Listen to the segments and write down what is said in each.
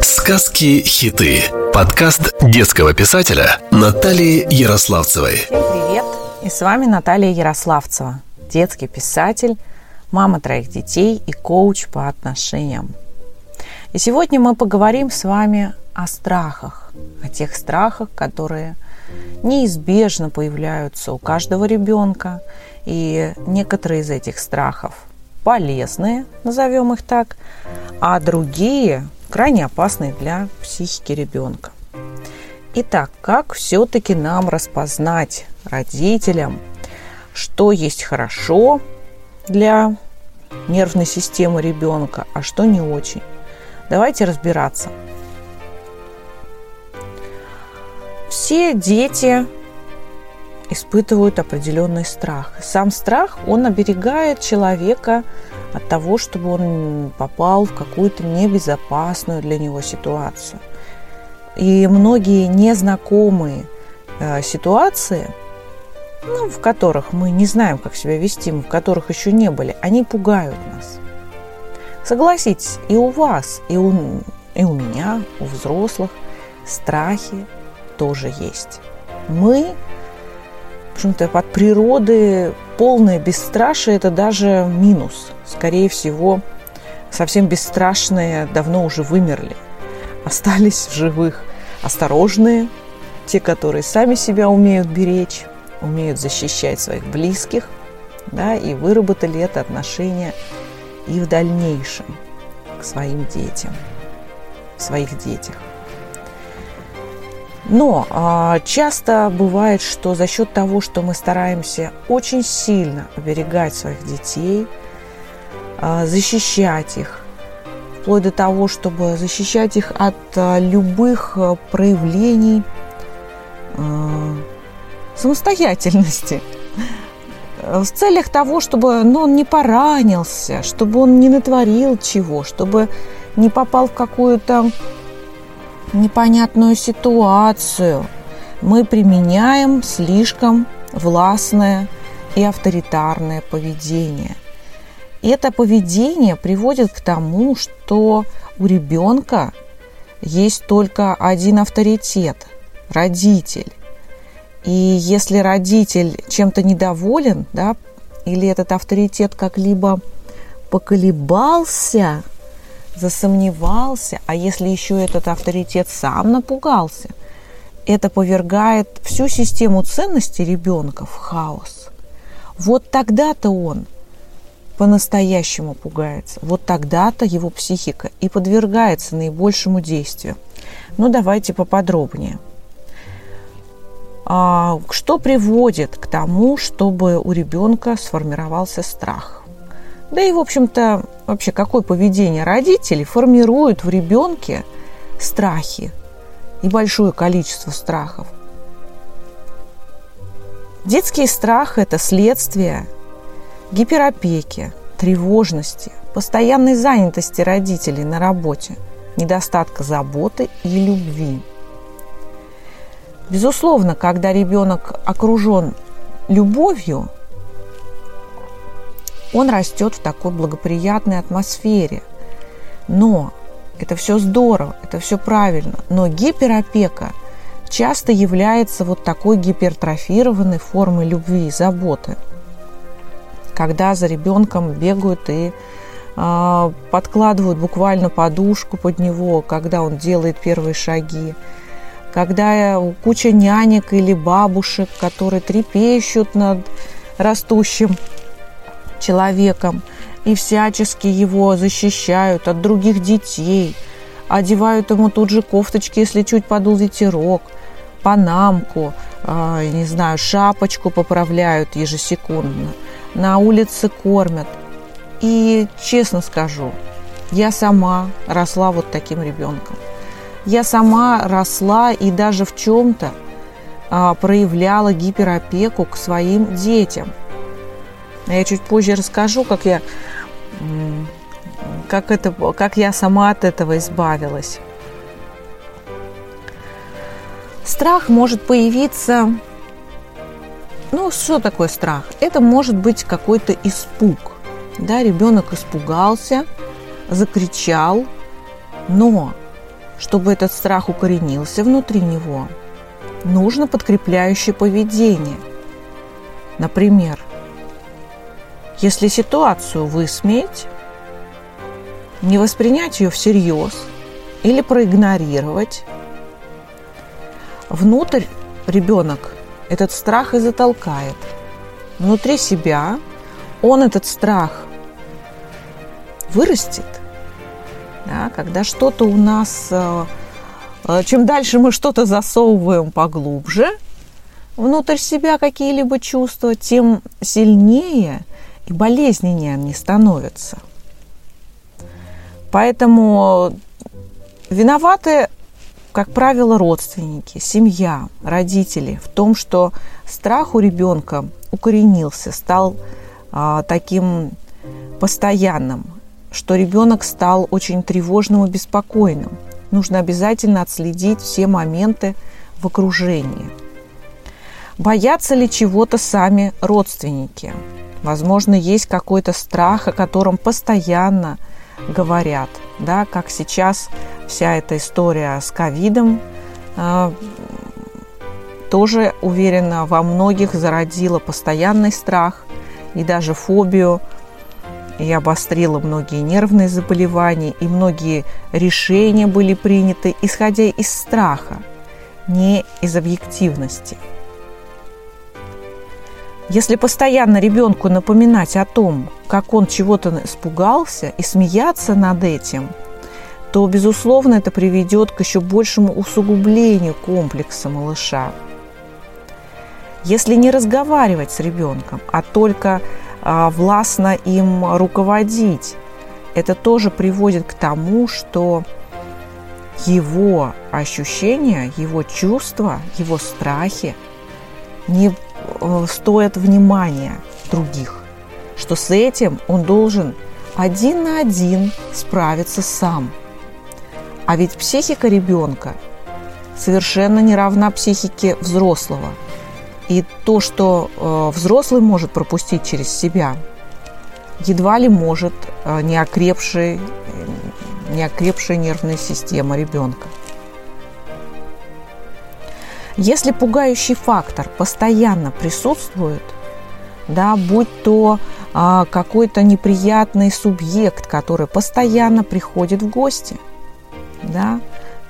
Сказки-хиты. Подкаст детского писателя Натальи Ярославцевой. Всем привет! И с вами Наталья Ярославцева, детский писатель, мама троих детей и коуч по отношениям. И сегодня мы поговорим с вами о страхах, о тех страхах, которые неизбежно появляются у каждого ребенка. И некоторые из этих страхов полезные, назовем их так, а другие крайне опасные для психики ребенка. Итак, как все-таки нам распознать родителям, что есть хорошо для нервной системы ребенка, а что не очень? Давайте разбираться. Все дети испытывают определенный страх. Сам страх, он оберегает человека от того, чтобы он попал в какую-то небезопасную для него ситуацию. И многие незнакомые э, ситуации, ну, в которых мы не знаем, как себя вести, в которых еще не были, они пугают нас. Согласитесь, и у вас, и у, и у меня, у взрослых страхи тоже есть. Мы общем-то, от природы полное бесстрашие – это даже минус. Скорее всего, совсем бесстрашные давно уже вымерли. Остались в живых осторожные, те, которые сами себя умеют беречь, умеют защищать своих близких, да, и выработали это отношение и в дальнейшем к своим детям, в своих детях. Но а, часто бывает, что за счет того, что мы стараемся очень сильно оберегать своих детей, а, защищать их, вплоть до того, чтобы защищать их от а, любых а, проявлений а, самостоятельности, в целях того, чтобы ну, он не поранился, чтобы он не натворил чего, чтобы не попал в какую-то непонятную ситуацию мы применяем слишком властное и авторитарное поведение. Это поведение приводит к тому, что у ребенка есть только один авторитет – родитель. И если родитель чем-то недоволен, да, или этот авторитет как-либо поколебался – засомневался, а если еще этот авторитет сам напугался, это повергает всю систему ценностей ребенка в хаос. Вот тогда-то он по-настоящему пугается. Вот тогда-то его психика и подвергается наибольшему действию. Ну, давайте поподробнее. А, что приводит к тому, чтобы у ребенка сформировался страх? Да и, в общем-то, вообще какое поведение родителей формирует в ребенке страхи и большое количество страхов. Детский страх – это следствие гиперопеки, тревожности, постоянной занятости родителей на работе, недостатка заботы и любви. Безусловно, когда ребенок окружен любовью, он растет в такой благоприятной атмосфере. Но это все здорово, это все правильно. Но гиперопека часто является вот такой гипертрофированной формой любви и заботы. Когда за ребенком бегают и э, подкладывают буквально подушку под него, когда он делает первые шаги, когда куча нянек или бабушек, которые трепещут над растущим человеком и всячески его защищают от других детей, одевают ему тут же кофточки, если чуть подул ветерок, панамку, э, не знаю, шапочку поправляют ежесекундно, на улице кормят. И честно скажу, я сама росла вот таким ребенком. Я сама росла и даже в чем-то а, проявляла гиперопеку к своим детям – я чуть позже расскажу, как я, как это, как я сама от этого избавилась. Страх может появиться ну, что такое страх? Это может быть какой-то испуг. Да, ребенок испугался, закричал, но чтобы этот страх укоренился внутри него, нужно подкрепляющее поведение. Например, если ситуацию высмеять, не воспринять ее всерьез или проигнорировать, внутрь ребенок этот страх и затолкает. Внутри себя он этот страх вырастет, да, когда что-то у нас, э, э, чем дальше мы что-то засовываем поглубже внутрь себя какие-либо чувства, тем сильнее и болезненнее они становятся. Поэтому виноваты, как правило, родственники, семья, родители в том, что страх у ребенка укоренился, стал а, таким постоянным, что ребенок стал очень тревожным и беспокойным. Нужно обязательно отследить все моменты в окружении. Боятся ли чего-то сами родственники? Возможно, есть какой-то страх, о котором постоянно говорят, да, как сейчас вся эта история с ковидом э, тоже, уверена, во многих зародила постоянный страх и даже фобию – и обострила многие нервные заболевания, и многие решения были приняты, исходя из страха, не из объективности. Если постоянно ребенку напоминать о том, как он чего-то испугался, и смеяться над этим, то, безусловно, это приведет к еще большему усугублению комплекса малыша. Если не разговаривать с ребенком, а только а, властно им руководить. Это тоже приводит к тому, что его ощущения, его чувства, его страхи не стоят внимания других, что с этим он должен один на один справиться сам. А ведь психика ребенка совершенно не равна психике взрослого – и то, что э, взрослый может пропустить через себя, едва ли может э, неокрепший, неокрепшая нервная система ребенка. Если пугающий фактор постоянно присутствует, да, будь то а, какой-то неприятный субъект, который постоянно приходит в гости, да,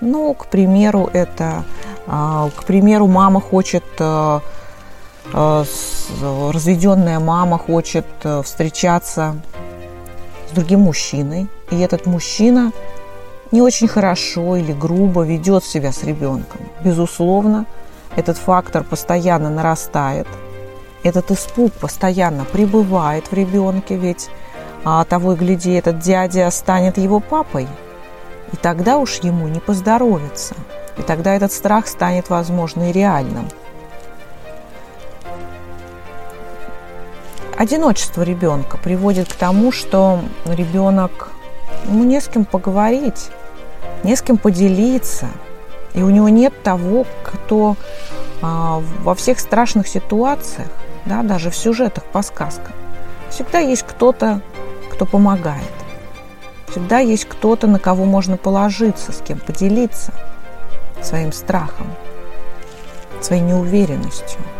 ну, к примеру, это, а, к примеру, мама хочет а, Э, разведенная мама хочет э, встречаться с другим мужчиной, и этот мужчина не очень хорошо или грубо ведет себя с ребенком. Безусловно, этот фактор постоянно нарастает, этот испуг постоянно пребывает в ребенке, ведь а того и гляди, этот дядя станет его папой, и тогда уж ему не поздоровится, и тогда этот страх станет, возможно, и реальным – Одиночество ребенка приводит к тому, что ребенок, ему не с кем поговорить, не с кем поделиться, и у него нет того, кто а, во всех страшных ситуациях, да, даже в сюжетах по сказкам, всегда есть кто-то, кто помогает. Всегда есть кто-то, на кого можно положиться, с кем поделиться своим страхом, своей неуверенностью –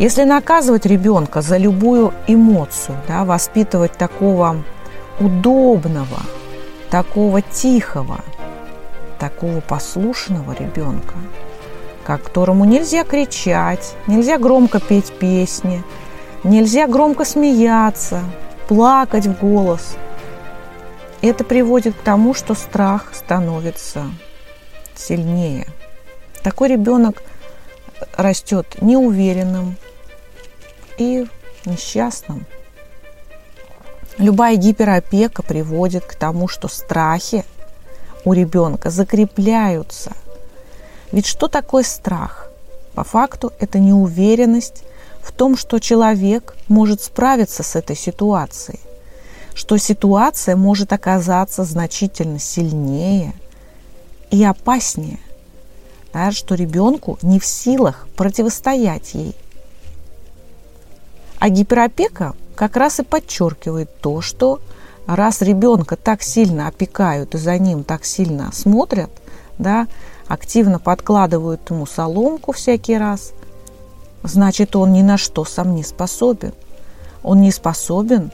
если наказывать ребенка за любую эмоцию, да, воспитывать такого удобного, такого тихого, такого послушного ребенка, которому нельзя кричать, нельзя громко петь песни, нельзя громко смеяться, плакать в голос. Это приводит к тому, что страх становится сильнее. Такой ребенок растет неуверенным, и несчастным. Любая гиперопека приводит к тому, что страхи у ребенка закрепляются. Ведь что такое страх? По факту это неуверенность в том, что человек может справиться с этой ситуацией, что ситуация может оказаться значительно сильнее и опаснее, да, что ребенку не в силах противостоять ей – а гиперопека как раз и подчеркивает то, что раз ребенка так сильно опекают и за ним так сильно смотрят, да, активно подкладывают ему соломку всякий раз, значит, он ни на что сам не способен. Он не способен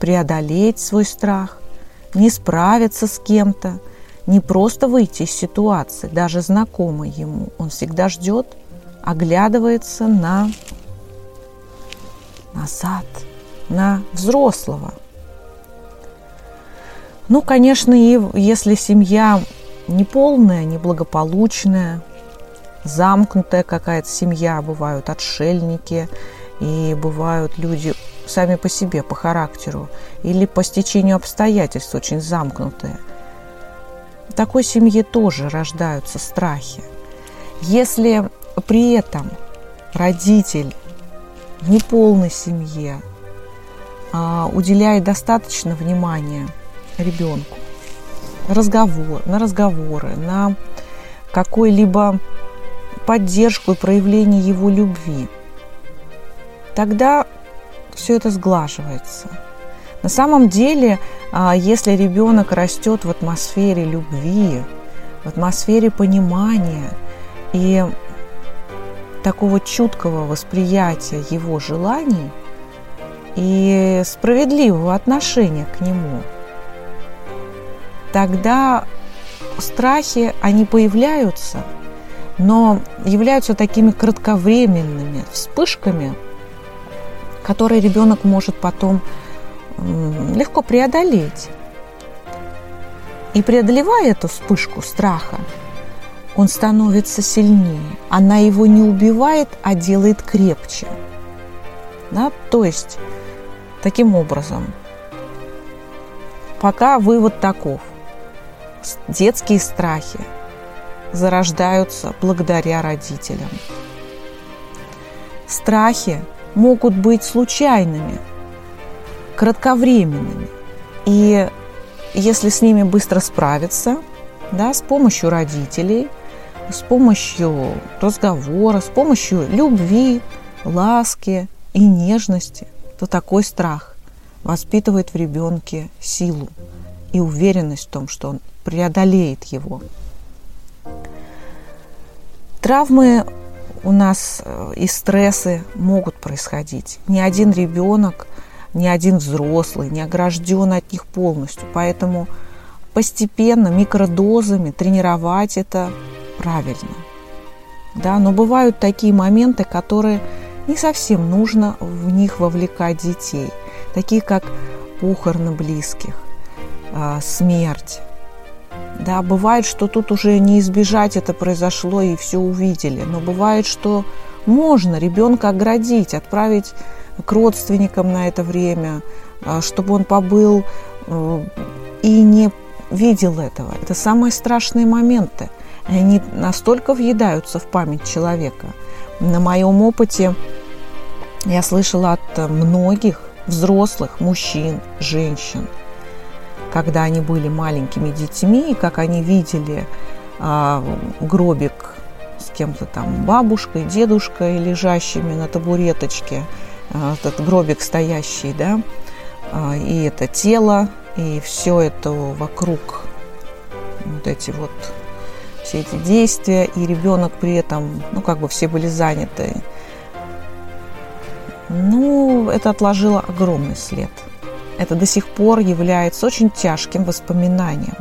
преодолеть свой страх, не справиться с кем-то, не просто выйти из ситуации, даже знакомой ему. Он всегда ждет, оглядывается на назад, на взрослого. Ну, конечно, и если семья неполная, неблагополучная, замкнутая какая-то семья, бывают отшельники, и бывают люди сами по себе, по характеру, или по стечению обстоятельств очень замкнутые. В такой семье тоже рождаются страхи. Если при этом родитель в неполной семье уделяет достаточно внимания ребенку, разговор, на разговоры, на какой-либо поддержку и проявление его любви, тогда все это сглаживается. На самом деле, а, если ребенок растет в атмосфере любви, в атмосфере понимания и такого чуткого восприятия его желаний и справедливого отношения к нему, тогда страхи, они появляются, но являются такими кратковременными вспышками – который ребенок может потом легко преодолеть. И преодолевая эту вспышку страха, он становится сильнее. Она его не убивает, а делает крепче. Да? То есть, таким образом, пока вывод таков. Детские страхи зарождаются благодаря родителям. Страхи могут быть случайными, кратковременными. И если с ними быстро справиться, да, с помощью родителей, с помощью разговора, с помощью любви, ласки и нежности, то такой страх воспитывает в ребенке силу и уверенность в том, что он преодолеет его. Травмы у нас э, и стрессы могут происходить. Ни один ребенок, ни один взрослый не огражден от них полностью. Поэтому постепенно, микродозами тренировать это правильно. Да, но бывают такие моменты, которые не совсем нужно в них вовлекать детей, такие как похороны близких, а, смерть, да, бывает, что тут уже не избежать это произошло и все увидели. Но бывает, что можно ребенка оградить, отправить к родственникам на это время, а, чтобы он побыл э, и не видел этого. Это самые страшные моменты. Они настолько въедаются в память человека. На моем опыте я слышала от многих взрослых мужчин, женщин – когда они были маленькими детьми, и как они видели а, гробик с кем-то там, бабушкой, дедушкой, лежащими на табуреточке, а, этот гробик стоящий, да, а, и это тело, и все это вокруг, вот эти вот все эти действия, и ребенок при этом, ну, как бы все были заняты. Ну, это отложило огромный след – это до сих пор является очень тяжким воспоминанием,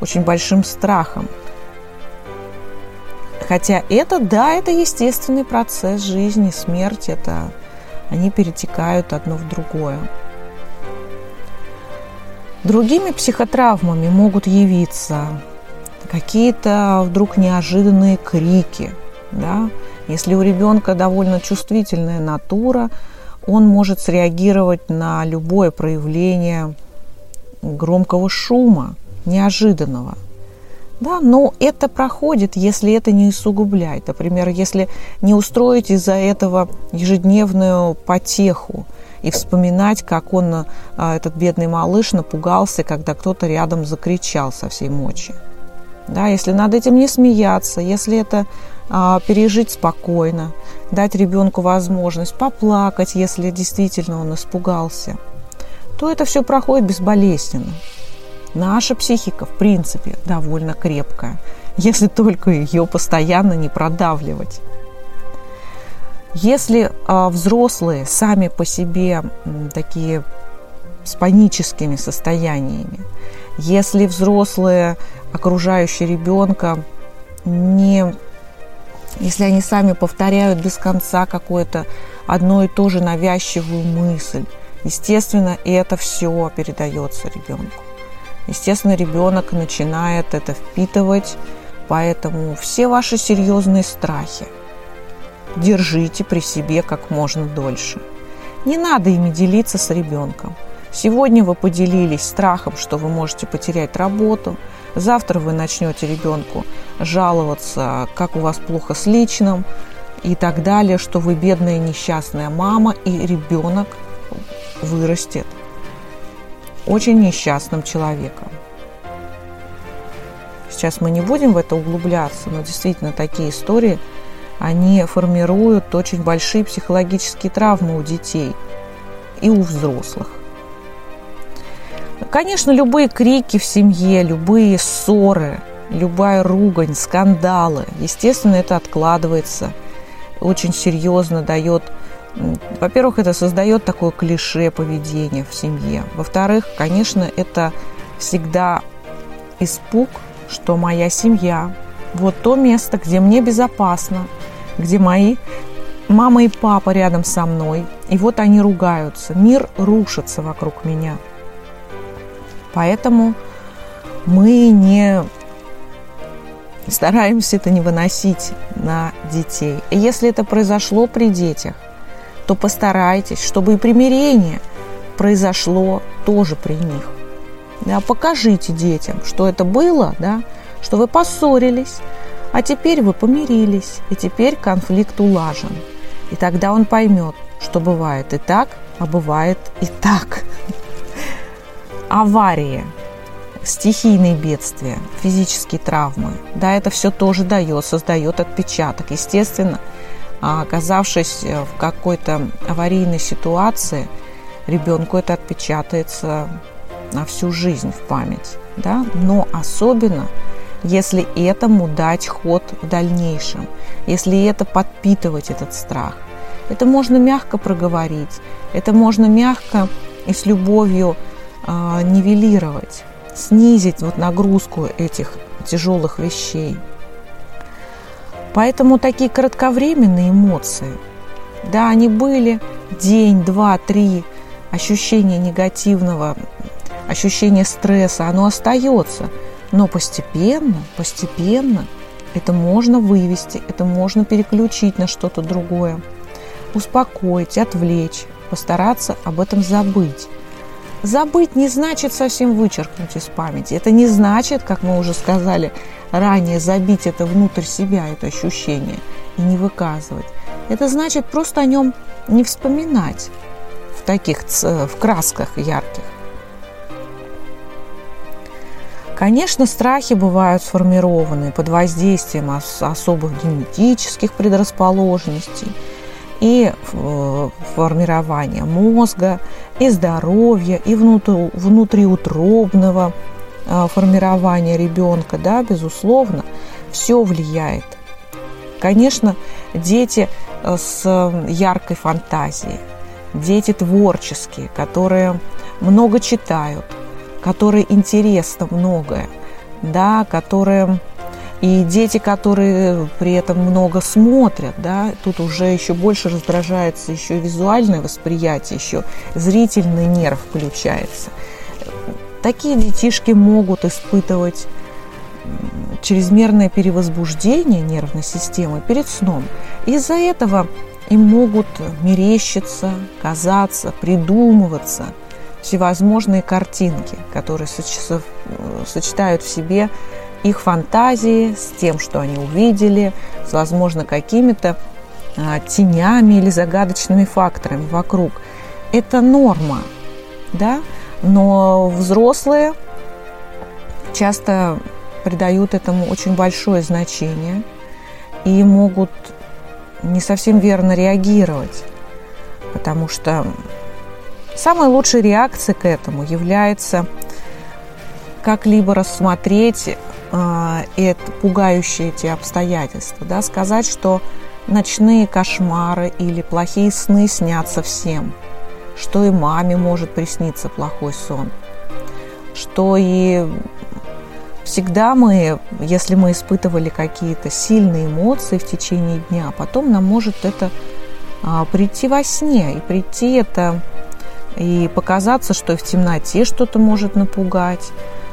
очень большим страхом. Хотя это, да, это естественный процесс жизни, смерть, это они перетекают одно в другое. Другими психотравмами могут явиться какие-то вдруг неожиданные крики, да? Если у ребенка довольно чувствительная натура, он может среагировать на любое проявление громкого шума, неожиданного. Да, но это проходит, если это не усугубляет. Например, если не устроить из-за этого ежедневную потеху и вспоминать, как он, а, этот бедный малыш, напугался, когда кто-то рядом закричал со всей мочи. Да, если над этим не смеяться, если это а, пережить спокойно, дать ребенку возможность поплакать, если действительно он испугался, то это все проходит безболезненно. Наша психика, в принципе, довольно крепкая, если только ее постоянно не продавливать. Если э, взрослые сами по себе э, такие с паническими состояниями, если взрослые, окружающие ребенка, не, если они сами повторяют без конца какое-то одно и то же навязчивую мысль, естественно, это все передается ребенку. Естественно, ребенок начинает это впитывать, поэтому все ваши серьезные страхи держите при себе как можно дольше. Не надо ими делиться с ребенком. Сегодня вы поделились страхом, что вы можете потерять работу. Завтра вы начнете ребенку жаловаться, как у вас плохо с личным и так далее, что вы бедная несчастная мама, и ребенок вырастет очень несчастным человеком. Сейчас мы не будем в это углубляться, но действительно такие истории, они формируют очень большие психологические травмы у детей и у взрослых. Конечно, любые крики в семье, любые ссоры, любая ругань, скандалы, естественно, это откладывается, очень серьезно дает во-первых, это создает такое клише поведения в семье. Во-вторых, конечно, это всегда испуг, что моя семья, вот то место, где мне безопасно, где мои мама и папа рядом со мной, и вот они ругаются, мир рушится вокруг меня. Поэтому мы не стараемся это не выносить на детей. И если это произошло при детях, то постарайтесь, чтобы и примирение произошло тоже при них. Да, покажите детям, что это было, да, что вы поссорились, а теперь вы помирились, и теперь конфликт улажен. И тогда он поймет, что бывает и так, а бывает и так. Аварии, стихийные бедствия, физические травмы, да, это все тоже дает, создает отпечаток. Естественно, а оказавшись э, в какой-то аварийной ситуации, ребенку это отпечатается на всю жизнь в память. Да? Но особенно, если этому дать ход в дальнейшем, если это подпитывать этот страх. Это можно мягко проговорить, это можно мягко и с любовью э, нивелировать, снизить вот нагрузку этих тяжелых вещей – Поэтому такие кратковременные эмоции, да, они были. День, два, три, ощущение негативного, ощущение стресса, оно остается. Но постепенно, постепенно это можно вывести, это можно переключить на что-то другое, успокоить, отвлечь, постараться об этом забыть. Забыть не значит совсем вычеркнуть из памяти. Это не значит, как мы уже сказали, ранее забить это внутрь себя, это ощущение, и не выказывать. Это значит просто о нем не вспоминать в таких в красках ярких. Конечно, страхи бывают сформированы под воздействием особых генетических предрасположенностей и э, формирования мозга, и здоровья, и внутриутробного Э, формирования ребенка, да, безусловно, все влияет. Конечно, дети э, с яркой фантазией, дети творческие, которые много читают, которые интересно многое, да, которые и дети, которые при этом много смотрят, да, тут уже еще больше раздражается еще визуальное восприятие, еще зрительный нерв включается – Такие детишки могут испытывать чрезмерное перевозбуждение нервной системы перед сном. Из-за этого им могут мерещиться, казаться, придумываться всевозможные картинки, которые сочетают в себе их фантазии с тем, что они увидели, с, возможно, какими-то а, тенями или загадочными факторами вокруг. Это норма, да? Но взрослые часто придают этому очень большое значение и могут не совсем верно реагировать, потому что Самой лучшей реакцией к этому является как-либо рассмотреть это, пугающие эти обстоятельства, да, сказать, что ночные кошмары или плохие сны снятся всем, что и маме может присниться плохой сон, что и всегда мы, если мы испытывали какие-то сильные эмоции в течение дня, потом нам может это а, прийти во сне, и прийти это и показаться, что в темноте что-то может напугать.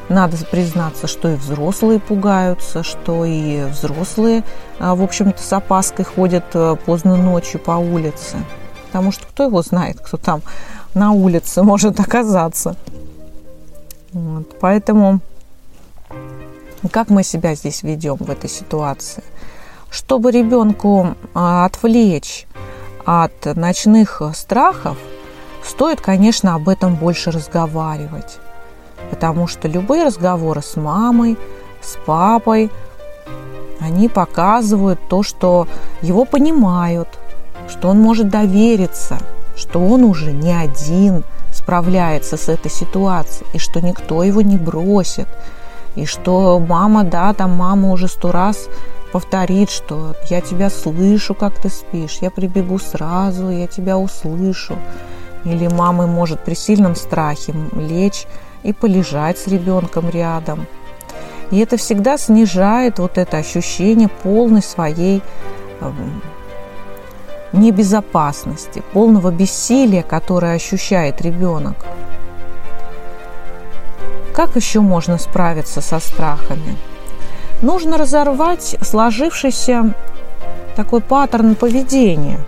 Надо признаться, что и взрослые пугаются, что и взрослые, а, в общем-то, с опаской ходят э, поздно ночью по улице. Потому что кто его знает, кто там на улице может оказаться. Вот. Поэтому как мы себя здесь ведем в этой ситуации? Чтобы ребенку а, отвлечь от ночных страхов, стоит, конечно, об этом больше разговаривать. Потому что любые разговоры с мамой, с папой, они показывают то, что его понимают, что он может довериться, что он уже не один справляется с этой ситуацией, и что никто его не бросит, и что мама, да, там мама уже сто раз повторит, что я тебя слышу, как ты спишь, я прибегу сразу, я тебя услышу. Или мама может при сильном страхе лечь и полежать с ребенком рядом. И это всегда снижает вот это ощущение полной своей эм, небезопасности, полного бессилия, которое ощущает ребенок. Как еще можно справиться со страхами? Нужно разорвать сложившийся такой паттерн поведения.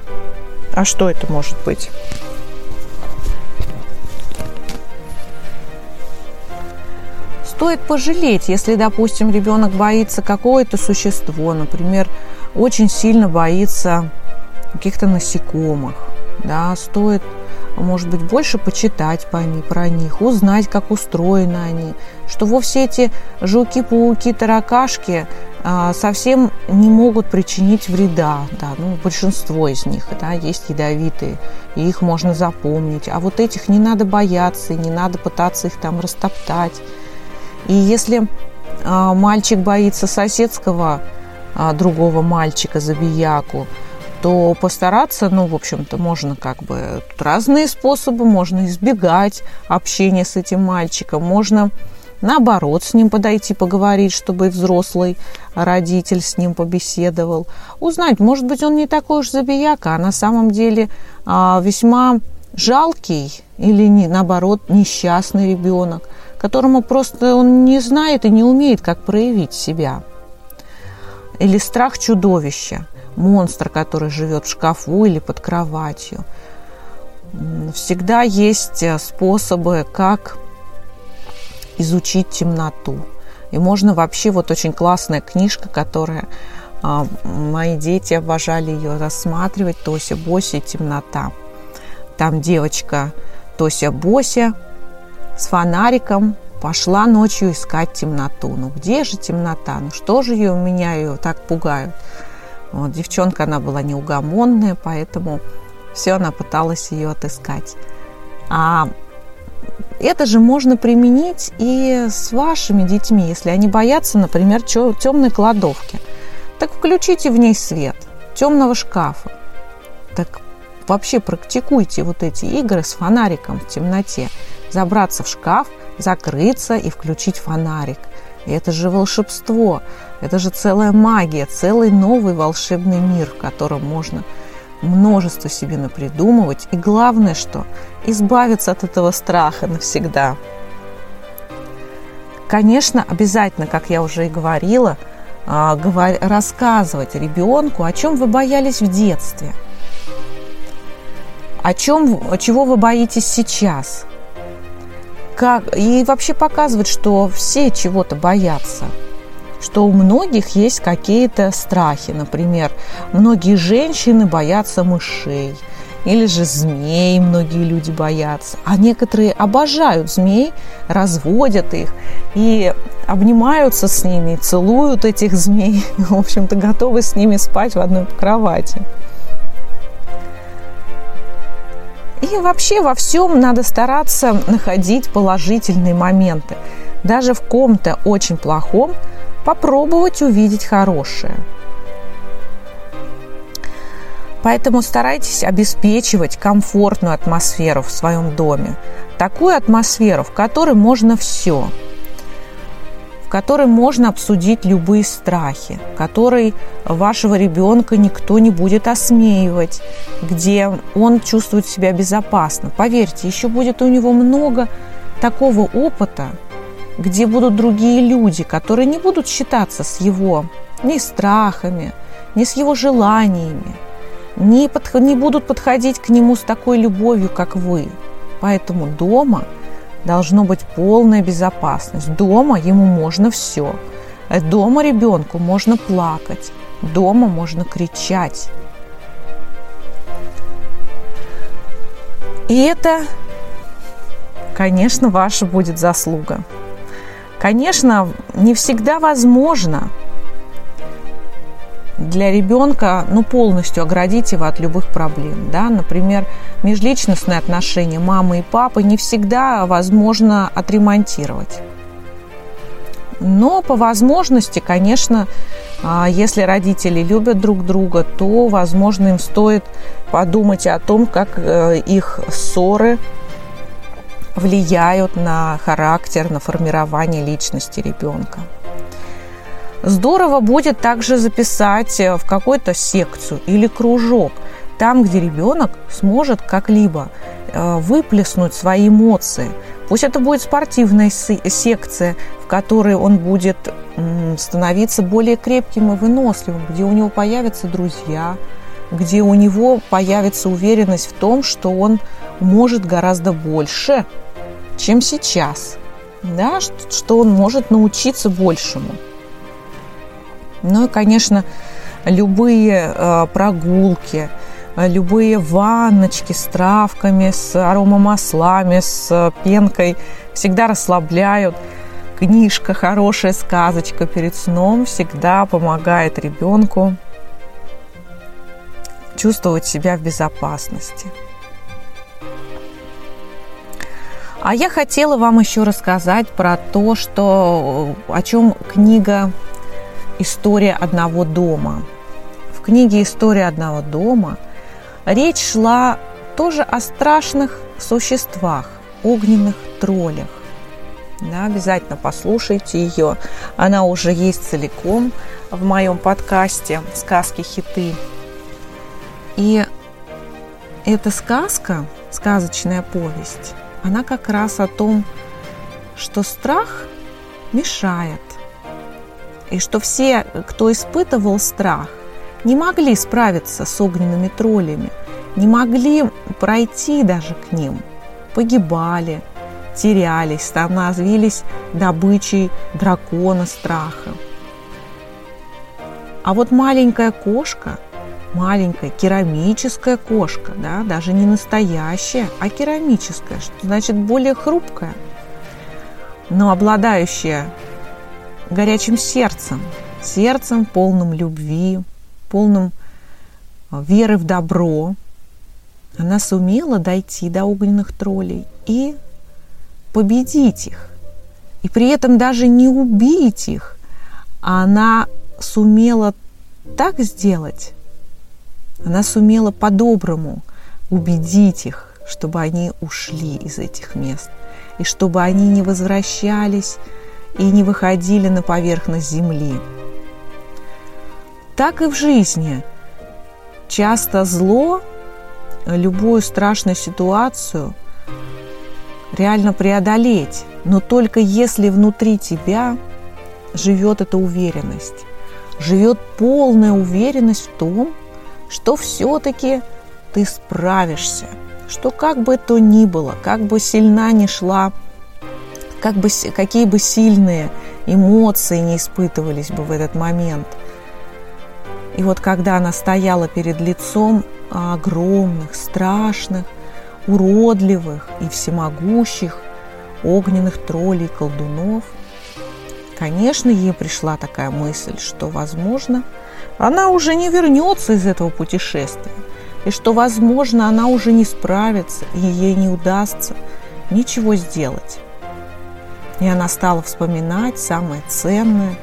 А что это может быть? Стоит пожалеть, если, допустим, ребенок боится какое-то существо, например, очень сильно боится каких-то насекомых, да, стоит может быть, больше почитать по них, про них, узнать, как устроены они, что вовсе эти жуки, пауки, таракашки а, совсем не могут причинить вреда. Да, ну, большинство из них да, есть ядовитые, и их можно запомнить. А вот этих не надо бояться, не надо пытаться их там растоптать. И если а, мальчик боится соседского а, другого мальчика, забияку, то постараться, ну, в общем-то, можно как бы разные способы, можно избегать общения с этим мальчиком, можно наоборот с ним подойти поговорить, чтобы взрослый родитель с ним побеседовал, узнать, может быть, он не такой уж забияка, а на самом деле а, весьма жалкий или не, наоборот несчастный ребенок, которому просто он не знает и не умеет, как проявить себя. Или страх чудовища монстр, который живет в шкафу или под кроватью. Всегда есть э, способы, как изучить темноту. И можно вообще, вот очень классная книжка, которая а, мои дети обожали ее рассматривать, Тося Бося темнота. Там девочка Тося Бося с фонариком пошла ночью искать темноту. Ну где же темнота? Ну что же ее, меня ее так пугают? Вот, девчонка, она была неугомонная, поэтому все она пыталась ее отыскать. А это же можно применить и с вашими детьми, если они боятся, например, темной кладовки. Так включите в ней свет, темного шкафа. Так вообще практикуйте вот эти игры с фонариком в темноте. Забраться в шкаф, закрыться и включить фонарик. И это же волшебство, это же целая магия, целый новый волшебный мир, в котором можно множество себе напридумывать. И главное, что избавиться от этого страха навсегда. Конечно, обязательно, как я уже и говорила, а, рассказывать ребенку, о чем вы боялись в детстве, о чем, чего вы боитесь сейчас – как, и вообще показывать, что все чего-то боятся что у многих есть какие-то страхи. Например, многие женщины боятся мышей или же змей многие люди боятся. А некоторые обожают змей, разводят их и обнимаются с ними, целуют этих змей, в общем-то, готовы с ними спать в одной кровати. И вообще во всем надо стараться находить положительные моменты. Даже в ком-то очень плохом попробовать увидеть хорошее. Поэтому старайтесь обеспечивать комфортную атмосферу в своем доме. Такую атмосферу, в которой можно все. Которой можно обсудить любые страхи, в которой вашего ребенка никто не будет осмеивать, где он чувствует себя безопасно. Поверьте, еще будет у него много такого опыта, где будут другие люди, которые не будут считаться с его ни страхами, ни с его желаниями, не, под, не будут подходить к нему с такой любовью, как вы. Поэтому дома должно быть полная безопасность. Дома ему можно все. Дома ребенку можно плакать. Дома можно кричать. И это, конечно, ваша будет заслуга. Конечно, не всегда возможно для ребенка ну, полностью оградить его от любых проблем. Да? Например, межличностные отношения мамы и папы не всегда возможно отремонтировать. Но по возможности, конечно, а, если родители любят друг друга, то, возможно, им стоит подумать о том, как э, их ссоры влияют на характер, на формирование личности ребенка. Здорово будет также записать э, в какую-то секцию или кружок, там, где ребенок сможет как-либо э, выплеснуть свои эмоции. Пусть это будет спортивная секция, в которой он будет становиться более крепким и выносливым, где у него появятся друзья, где у него появится уверенность в том, что он может гораздо больше, чем сейчас, да, что он может научиться большему. Ну и, конечно, любые э, прогулки, э, любые ванночки с травками, с аромамаслами, с пенкой всегда расслабляют. Книжка, хорошая сказочка перед сном всегда помогает ребенку чувствовать себя в безопасности. А я хотела вам еще рассказать про то, что, о чем книга «История одного дома». В книге «История одного дома» речь шла тоже о страшных существах, огненных троллях. Да, обязательно послушайте ее. Она уже есть целиком в моем подкасте «Сказки-хиты». И эта сказка, сказочная повесть, она как раз о том, что страх мешает, и что все, кто испытывал страх, не могли справиться с огненными троллями, не могли пройти даже к ним, погибали, терялись, становились добычей дракона страха. А вот маленькая кошка, маленькая керамическая кошка, да, даже не настоящая, а керамическая, что значит более хрупкая, но обладающая горячим сердцем, сердцем полным любви, полным а, веры в добро. Она сумела дойти до огненных троллей и победить их. И при этом даже не убить их, а она сумела так сделать, она сумела по-доброму убедить их, чтобы они ушли из этих мест, и чтобы они не возвращались и не выходили на поверхность земли. Так и в жизни. Часто зло, любую страшную ситуацию реально преодолеть, но только если внутри тебя живет эта уверенность, живет полная уверенность в том, что все-таки ты справишься, что как бы то ни было, как бы сильна ни шла как бы, какие бы сильные эмоции не испытывались бы в этот момент. И вот когда она стояла перед лицом огромных, страшных, уродливых и всемогущих огненных троллей, колдунов, конечно, ей пришла такая мысль, что, возможно, она уже не вернется из этого путешествия. и что, возможно, она уже не справится, и ей не удастся ничего сделать. И она стала вспоминать самое ценное,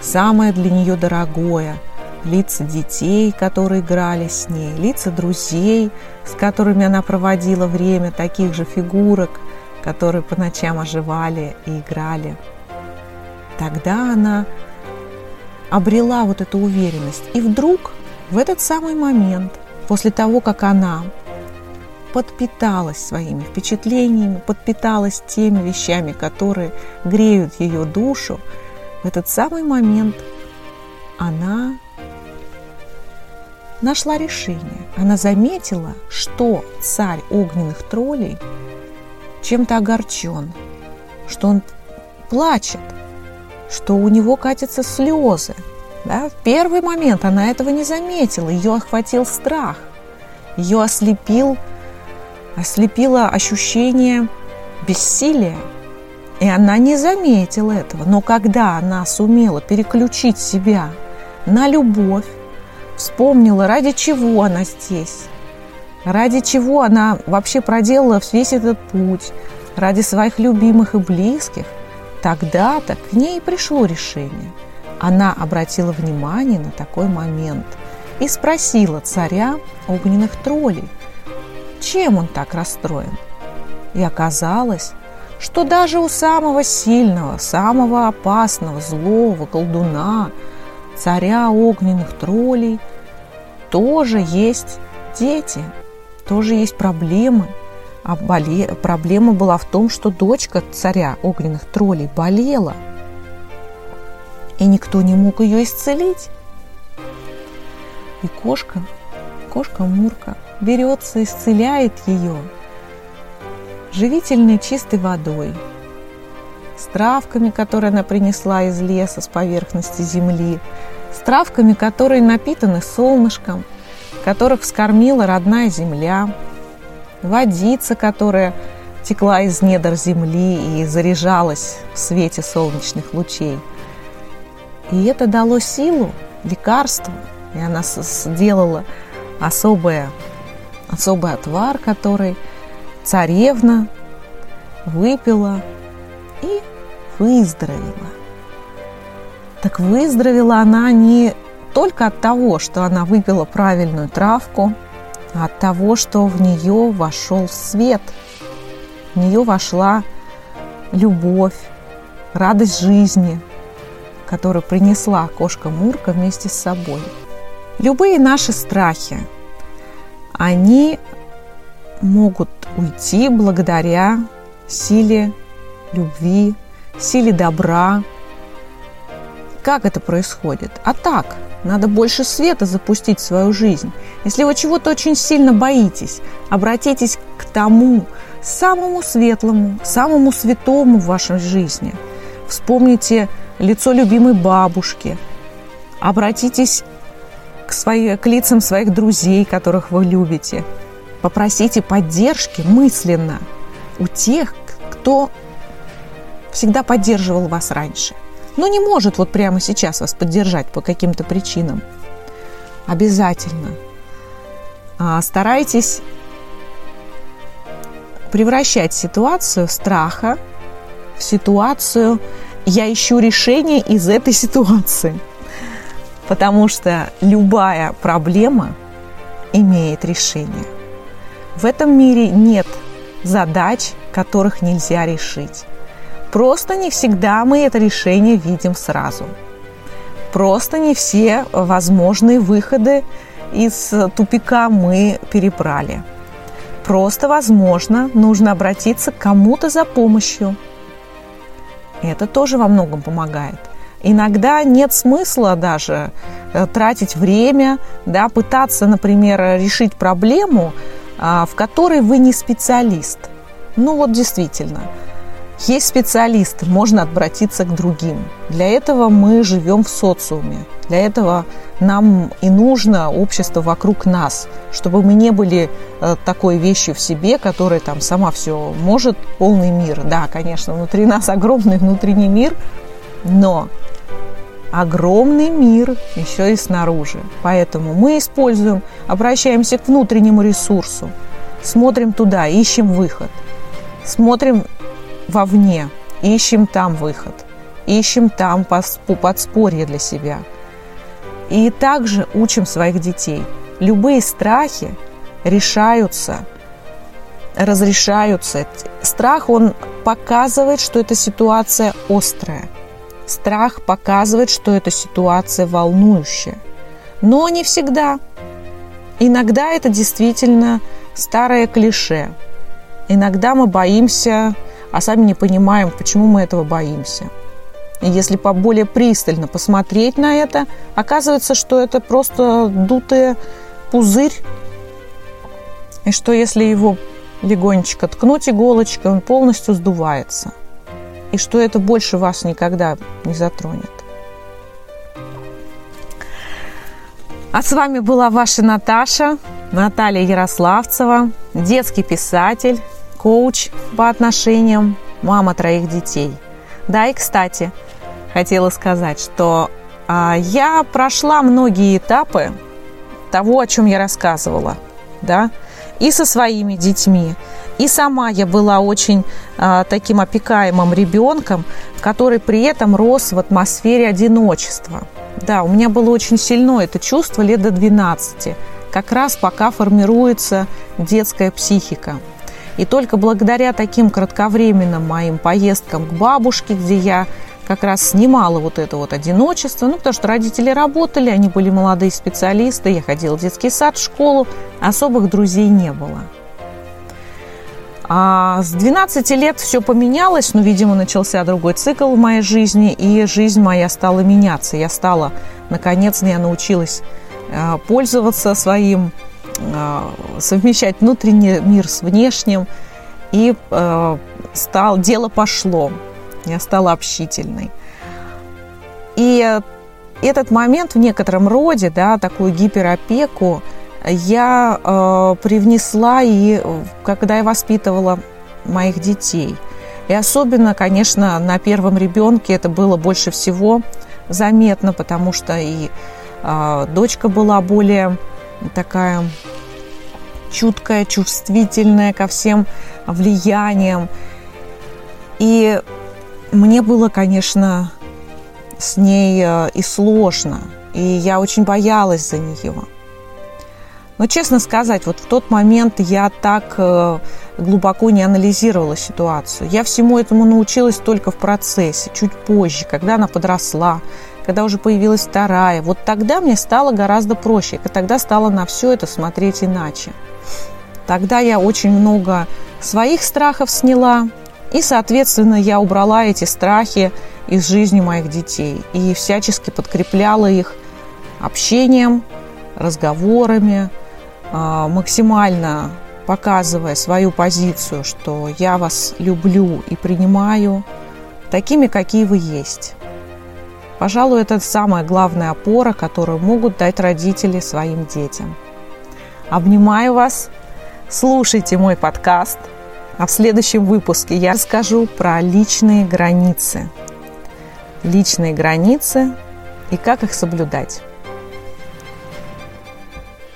самое для нее дорогое – лица детей, которые играли с ней, лица друзей, с которыми она проводила время, таких же фигурок, которые по ночам оживали и играли. Тогда она обрела вот эту уверенность. И вдруг в этот самый момент, после того, как она подпиталась своими впечатлениями, подпиталась теми вещами, которые греют ее душу, в этот самый момент она нашла решение. Она заметила, что царь огненных троллей чем-то огорчен, что он плачет, что у него катятся слезы. Да? В первый момент она этого не заметила, ее охватил страх, ее ослепил, ослепило ощущение бессилия. И она не заметила этого. Но когда она сумела переключить себя на любовь, вспомнила, ради чего она здесь, ради чего она вообще проделала весь этот путь, ради своих любимых и близких, тогда-то к ней пришло решение. Она обратила внимание на такой момент и спросила царя огненных троллей, чем он так расстроен. И оказалось, что даже у самого сильного, самого опасного, злого колдуна – царя огненных троллей, тоже есть дети, тоже есть проблемы. А боле... проблема была в том, что дочка царя огненных троллей болела, и никто не мог ее исцелить. И кошка, кошка Мурка, берется, исцеляет ее живительной чистой водой, с травками, которые она принесла из леса с поверхности земли, с травками, которые напитаны солнышком, которых вскормила родная земля, водица, которая текла из недр земли и заряжалась в свете солнечных лучей. И это дало силу, лекарство, и она сделала особое, особый отвар, который царевна выпила и выздоровела. Так выздоровела она не только от того, что она выпила правильную травку, а от того, что в нее вошел свет. В нее вошла любовь, радость жизни, которую принесла кошка Мурка вместе с собой. Любые наши страхи, они могут уйти благодаря силе любви, силе добра, как это происходит? А так, надо больше света запустить в свою жизнь. Если вы чего-то очень сильно боитесь, обратитесь к тому самому светлому, самому святому в вашей жизни. Вспомните лицо любимой бабушки. Обратитесь к, своей, к лицам своих друзей, которых вы любите. Попросите поддержки мысленно у тех, кто всегда поддерживал вас раньше но не может вот прямо сейчас вас поддержать по каким-то причинам. Обязательно а, старайтесь превращать ситуацию страха в ситуацию «я ищу решение из этой ситуации». Потому что любая проблема имеет решение. В этом мире нет задач, которых нельзя решить. Просто не всегда мы это решение видим сразу. Просто не все возможные выходы из тупика мы перебрали. Просто, возможно, нужно обратиться к кому-то за помощью. Это тоже во многом помогает. Иногда нет смысла даже э, тратить время, да, пытаться, например, решить проблему, а, в которой вы не специалист. Ну вот действительно – есть специалисты, можно обратиться к другим. Для этого мы живем в социуме. Для этого нам и нужно общество вокруг нас, чтобы мы не были э, такой вещью в себе, которая там сама все может, полный мир. Да, конечно, внутри нас огромный внутренний мир, но огромный мир еще и снаружи. Поэтому мы используем, обращаемся к внутреннему ресурсу, смотрим туда, ищем выход. Смотрим вовне, ищем там выход, ищем там подспорье для себя. И также учим своих детей. Любые страхи решаются, разрешаются. Страх, он показывает, что эта ситуация острая – Страх показывает, что эта ситуация волнующая. Но не всегда. Иногда это действительно старое клише. Иногда мы боимся, а сами не понимаем, почему мы этого боимся. И если поболее пристально посмотреть на это, оказывается, что это просто дутый пузырь. И что если его легонечко ткнуть иголочкой, он полностью сдувается – и что это больше вас никогда не затронет. А с вами была ваша Наташа, Наталья Ярославцева, детский писатель, коуч по отношениям, мама троих детей. Да, и, кстати, хотела сказать, что а, я прошла многие этапы того, о чем я рассказывала, да, и со своими детьми, и сама я была очень а, таким опекаемым ребенком, который при этом рос в атмосфере одиночества. Да, у меня было очень сильно это чувство лет до 12, как раз пока формируется детская психика. И только благодаря таким кратковременным моим поездкам к бабушке, где я как раз снимала вот это вот одиночество, ну, потому что родители работали, они были молодые специалисты, я ходила в детский сад, в школу, особых друзей не было. А с 12 лет все поменялось, но, видимо, начался другой цикл в моей жизни, и жизнь моя стала меняться. Я стала, наконец, я научилась э, пользоваться своим, э, совмещать внутренний мир с внешним, и э, стал, дело пошло. Я стала общительной. И этот момент в некотором роде, да, такую гиперопеку, я э, привнесла и когда я воспитывала моих детей. И особенно, конечно, на первом ребенке это было больше всего заметно, потому что и э, дочка была более такая чуткая, чувствительная ко всем влияниям. И мне было, конечно, с ней э, и сложно, и я очень боялась за нее. Но, честно сказать, вот в тот момент я так э, глубоко не анализировала ситуацию. Я всему этому научилась только в процессе, чуть позже, когда она подросла, когда уже появилась вторая. Вот тогда мне стало гораздо проще, и тогда стала на все это смотреть иначе. Тогда я очень много своих страхов сняла, и, соответственно, я убрала эти страхи из жизни моих детей и всячески подкрепляла их общением, разговорами, максимально показывая свою позицию, что я вас люблю и принимаю такими, какие вы есть. Пожалуй, это самая главная опора, которую могут дать родители своим детям. Обнимаю вас, слушайте мой подкаст, а в следующем выпуске я расскажу про личные границы. Личные границы и как их соблюдать.